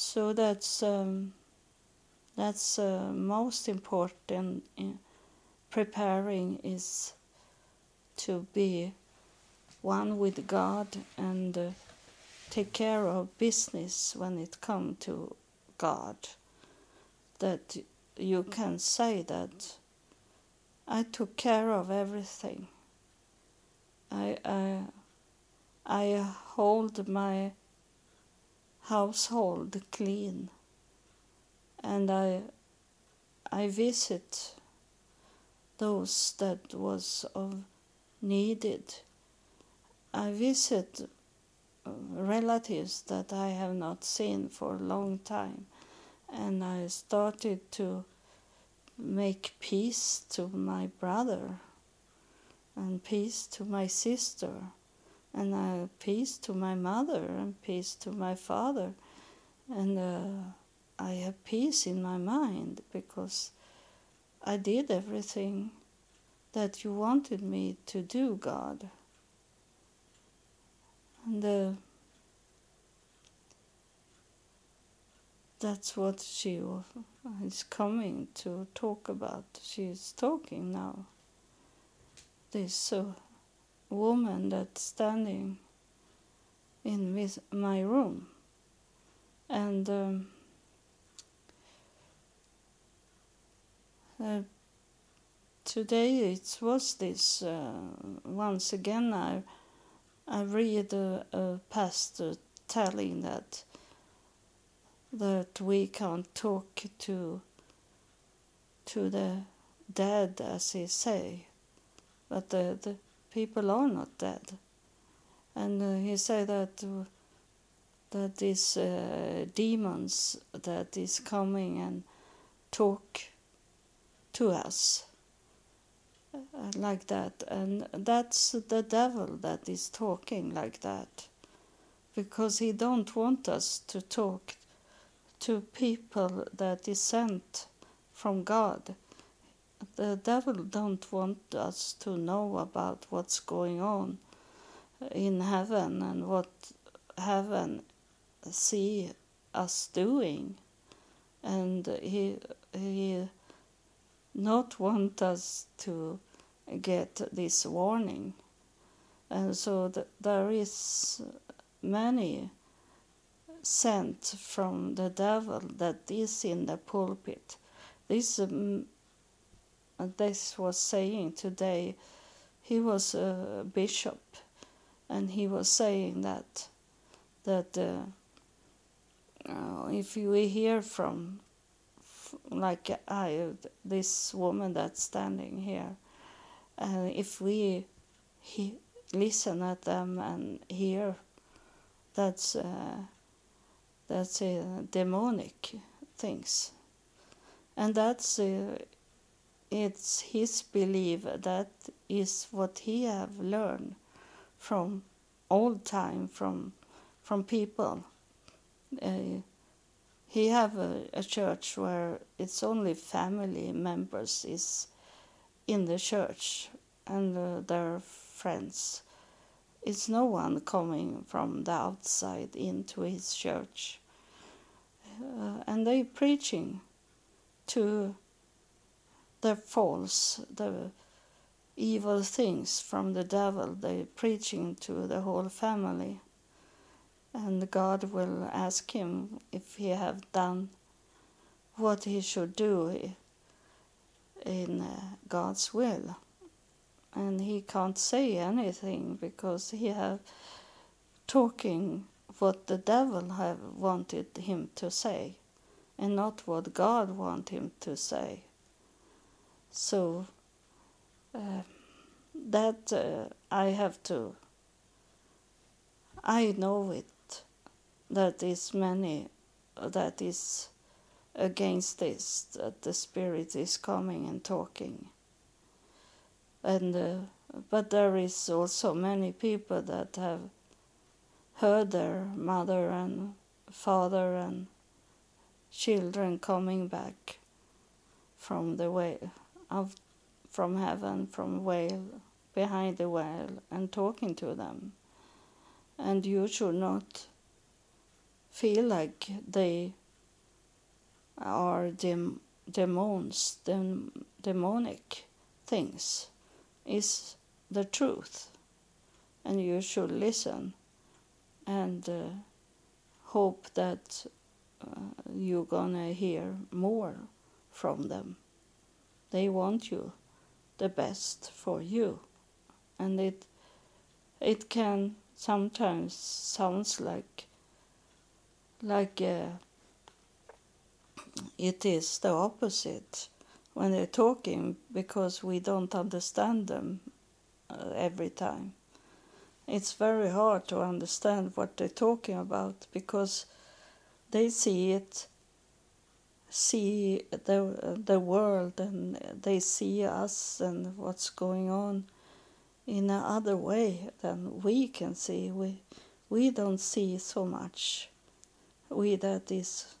So that's um, that's uh, most important in preparing is to be one with God and uh, take care of business when it comes to God. That you can say that I took care of everything. I, I, I hold my household clean. And I, I visit those that was of needed. I visit uh, relatives that I have not seen for a long time. And I started to make peace to my brother and peace to my sister and uh, peace to my mother and peace to my father and uh, I have peace in my mind because I did everything that you wanted me to do, God. And uh, that's what she is coming to talk about. She is talking now. This uh, woman that's standing in with my room. And um, uh, today it was this, uh, once again, I, I read a, a pastor telling that that we can't talk to to the dead as he say but the, the people are not dead. And uh, he said that uh, that these uh, demons that is coming and talk to us uh, like that. And that's the devil that is talking like that. Because he don't want us to talk to people that is sent from God. The devil don't want us to know about what's going on in heaven and what heaven see us doing and he he not want us to get this warning and so th- there is many sent from the devil that is in the pulpit. This, um, this was saying today, he was a bishop, and he was saying that that uh, uh, if we hear from like I, this woman that's standing here, and if we he, listen at them and hear, that's uh, that's uh, demonic things. And that's uh, it's his belief that is what he have learned from old time from from people uh, he have a, a, church where it's only family members is in the church and uh, their friends it's no one coming from the outside into his church. Uh, and they preaching to the false, the evil things from the devil. They preaching to the whole family. And God will ask him if he have done what he should do in uh, God's will and he can't say anything because he have talking what the devil have wanted him to say and not what God want him to say. So uh, that uh, I have to I know it that is many that is against this that the spirit is coming and talking. And uh, but there is also many people that have heard their mother and father and children coming back from the way of from heaven from whale behind the whale and talking to them and you should not feel like they are dem- demons, dem- demonic things, is the truth. And you should listen and uh, hope that uh, you're gonna hear more from them. They want you the best for you, and it it can sometimes sounds like like uh, it is the opposite when they're talking because we don't understand them uh, every time. It's very hard to understand what they're talking about because they see it, see the the world, and they see us and what's going on in another way than we can see. We we don't see so much. We that is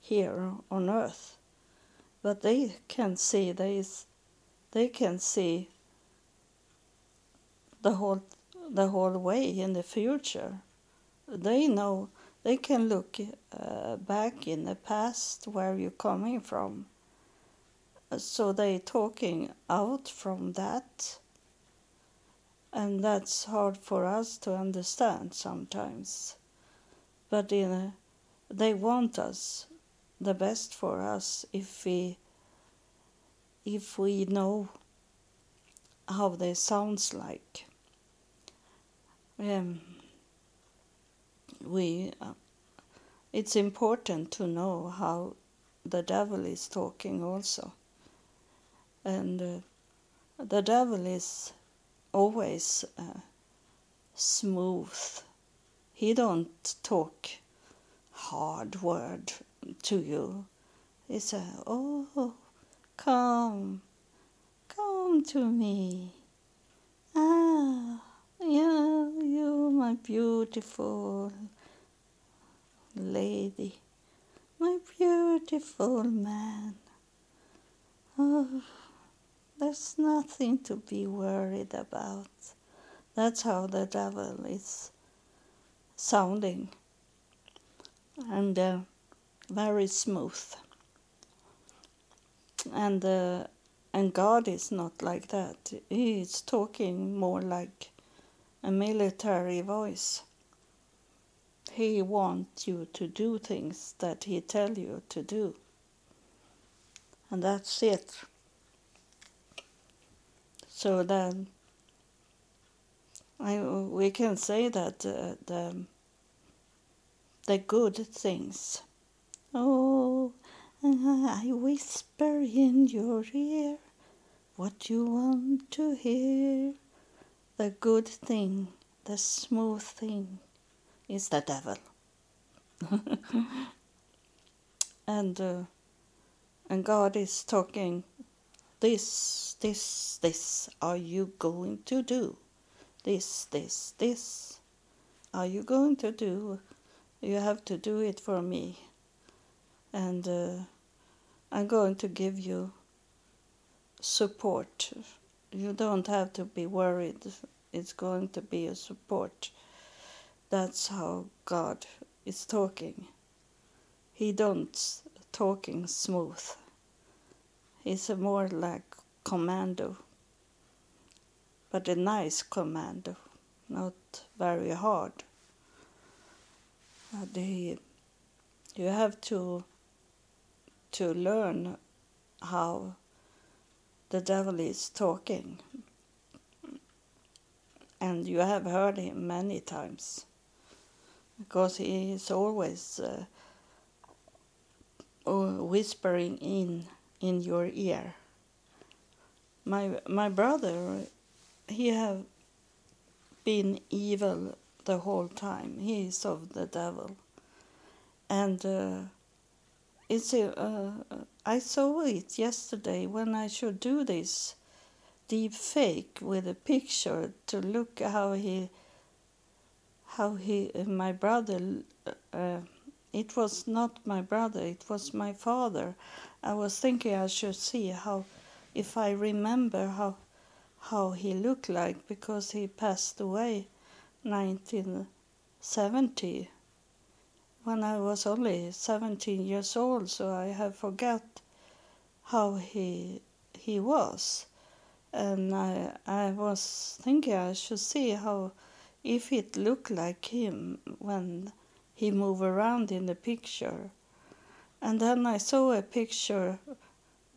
here on earth, but they can see. They they can see the whole the whole way in the future. They know they can look uh, back in the past where you're coming from. So they talking out from that, and that's hard for us to understand sometimes. But in a, they want us the best for us if we if we know how they sounds like um, we uh, it's important to know how the devil is talking also. And uh, the devil is always uh, smooth. He don't talk hard word to you. He say oh come come to me. Ah yeah, you, my beautiful lady, my beautiful man. Oh, there's nothing to be worried about. That's how the devil is sounding and uh, very smooth. And uh, and God is not like that. He's talking more like a military voice. He wants you to do things that he tell you to do. And that's it. So then I, we can say that uh, the, the good things. Oh, I whisper in your ear what you want to hear. The good thing, the smooth thing, is the devil. and uh, and God is talking. This, this, this. Are you going to do? This, this, this. Are you going to do? You have to do it for me. And uh, I'm going to give you support you don't have to be worried. It's going to be a support. That's how God is talking. He don't talking smooth. He's more like commando, but a nice commando, not very hard. The, you have to to learn how the devil is talking. And you have heard him many times because he is always uh, whispering in in your ear. My my brother, he have been evil the whole time. He is of the devil, and uh, it's a, uh, I saw it yesterday when I should do this deep fake with a picture to look how he how he my brother uh, it was not my brother it was my father. I was thinking i should see how if i remember how how he looked like because he passed away 1970 when I was only 17 years old, so I have forgot how he he was, and I I was thinking I should see how if it looked like him when he moved around in the picture, and then I saw a picture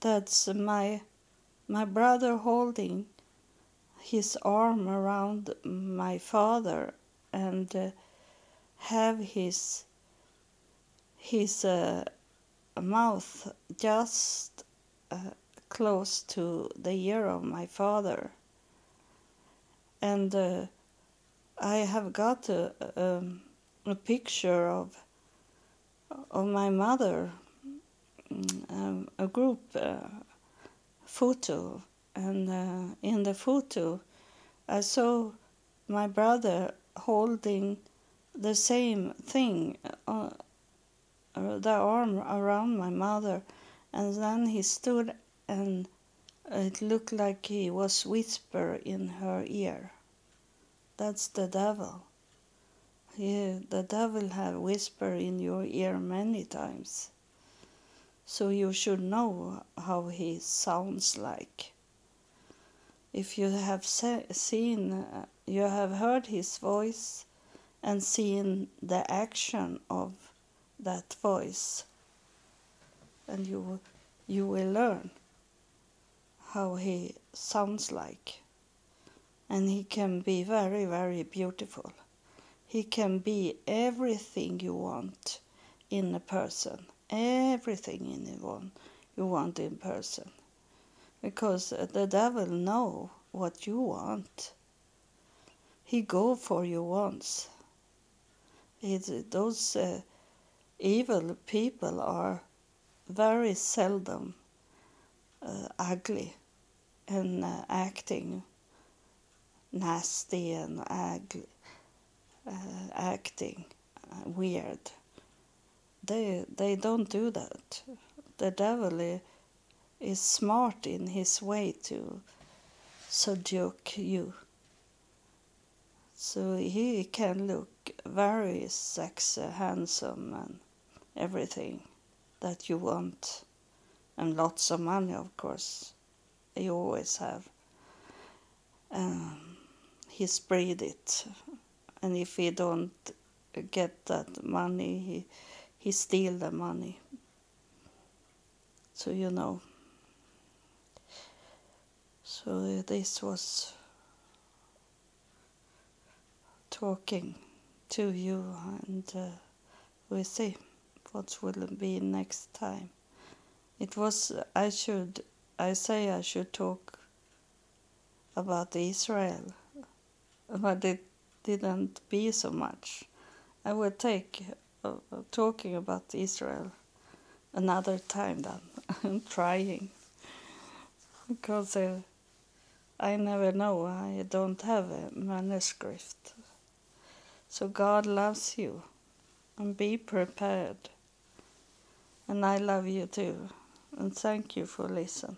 that's my my brother holding his arm around my father and uh, have his his uh, mouth just uh, close to the ear of my father. And uh, I have got a, um, a picture of of my mother um, a group uh, photo and uh, in the photo I saw my brother holding the same thing, uh, uh, the arm around my mother, and then he stood and it looked like he was whisper in her ear. That's the devil. He, the devil have whispered in your ear many times. So you should know how he sounds like if you have se- seen, you have heard his voice and seen the action of that voice, and you you will learn how he sounds like. And he can be very, very beautiful. He can be everything you want in a person, everything in one you want in person because the devil know what you want. He go for you once. It's, those uh, evil people are very seldom uh, ugly and uh, acting nasty and ugly, uh, acting uh, weird. They they don't do that. The devil is smart in his way to seduce you. So he can look very sexy, handsome, and everything that you want, and lots of money, of course. You always have. Um, he spread it, and if he don't get that money, he he steal the money. So you know. So this was talking to you, and uh, we'll see what will be next time. It was I should I say I should talk about Israel, but it didn't be so much. I will take uh, talking about Israel another time then. I'm trying because. Uh, I never know. I don't have a manuscript. So God loves you and be prepared. And I love you too. And thank you for listening.